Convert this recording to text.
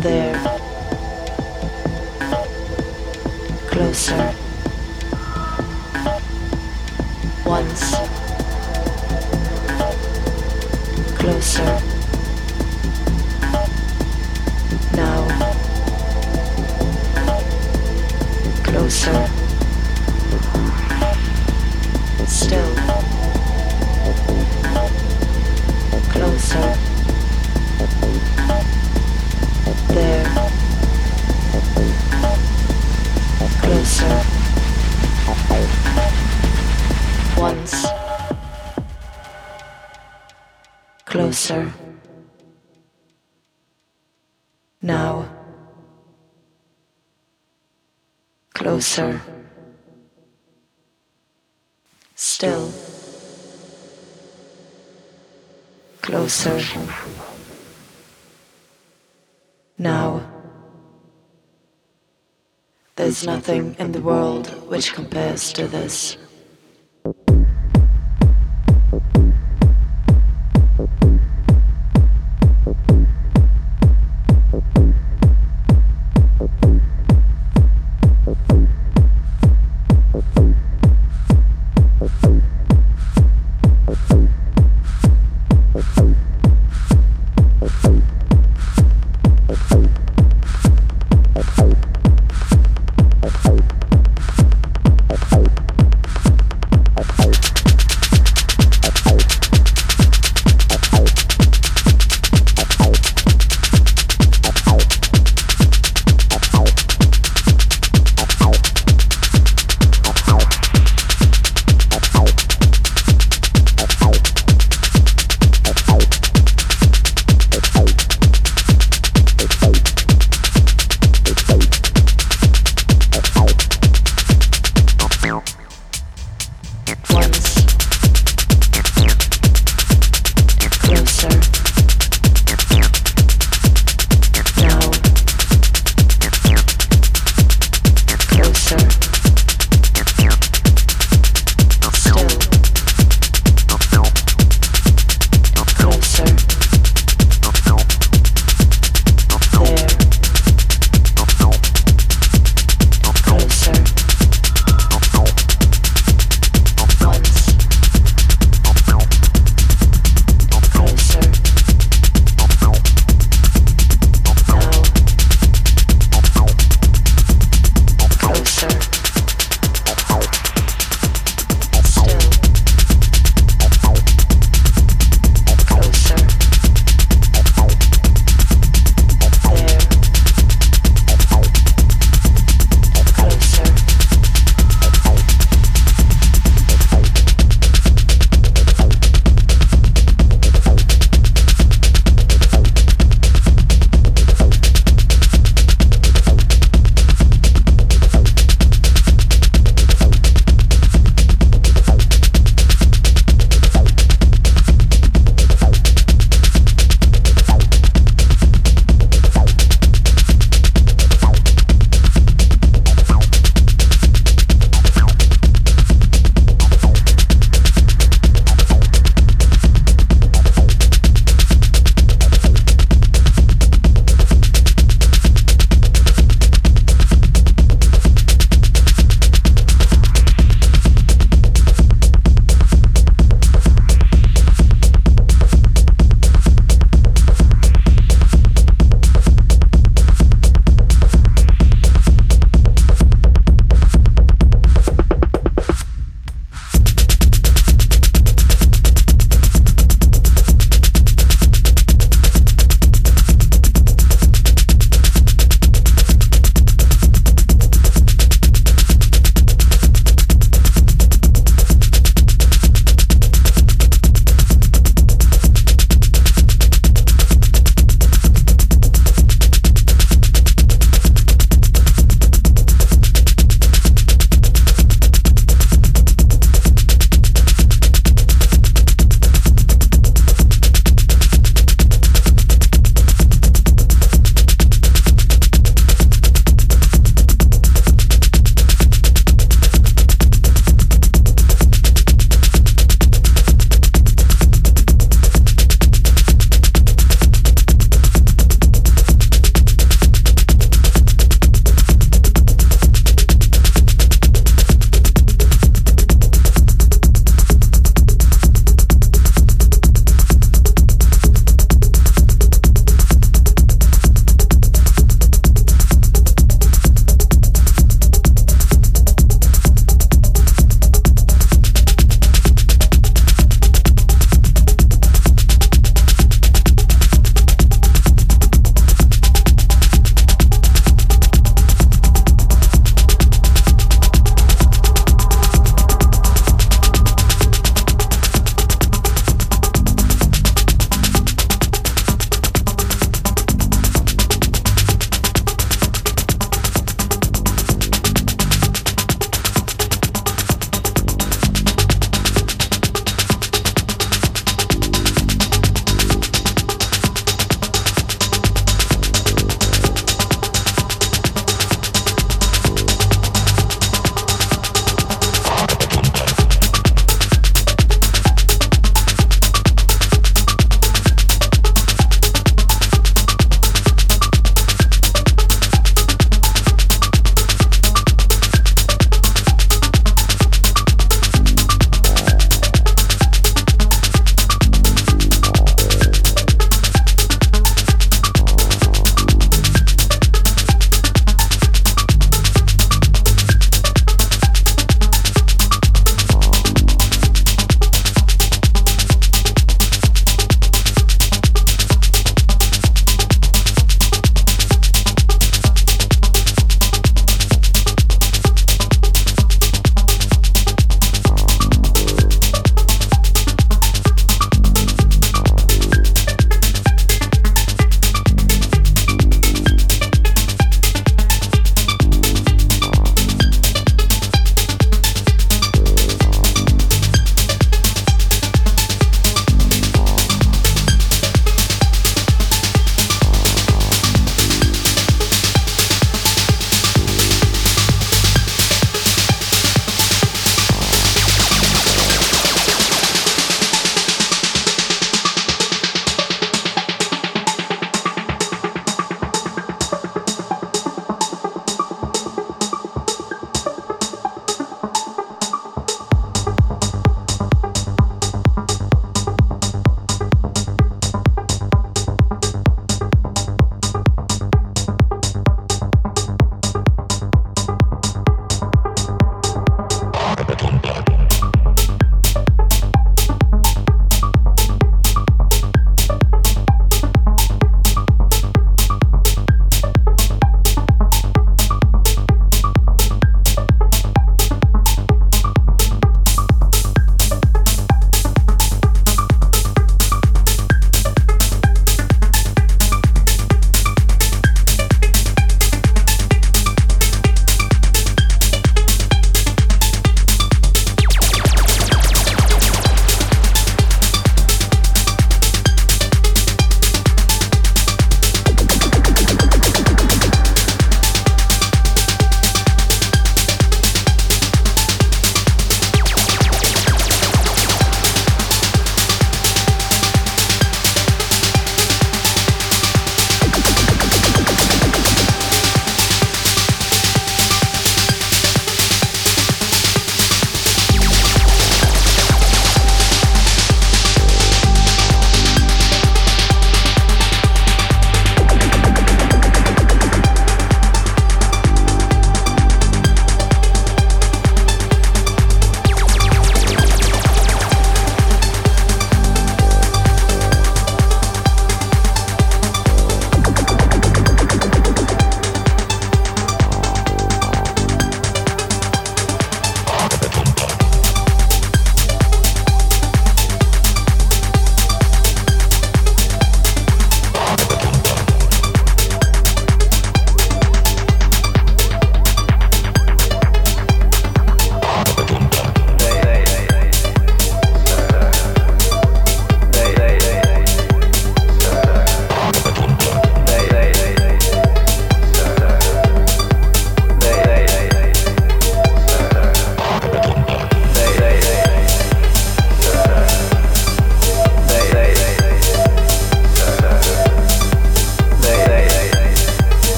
There. Closer. Once. Closer. Now. Closer. Still. Closer. Now. There's nothing in the world which compares to this.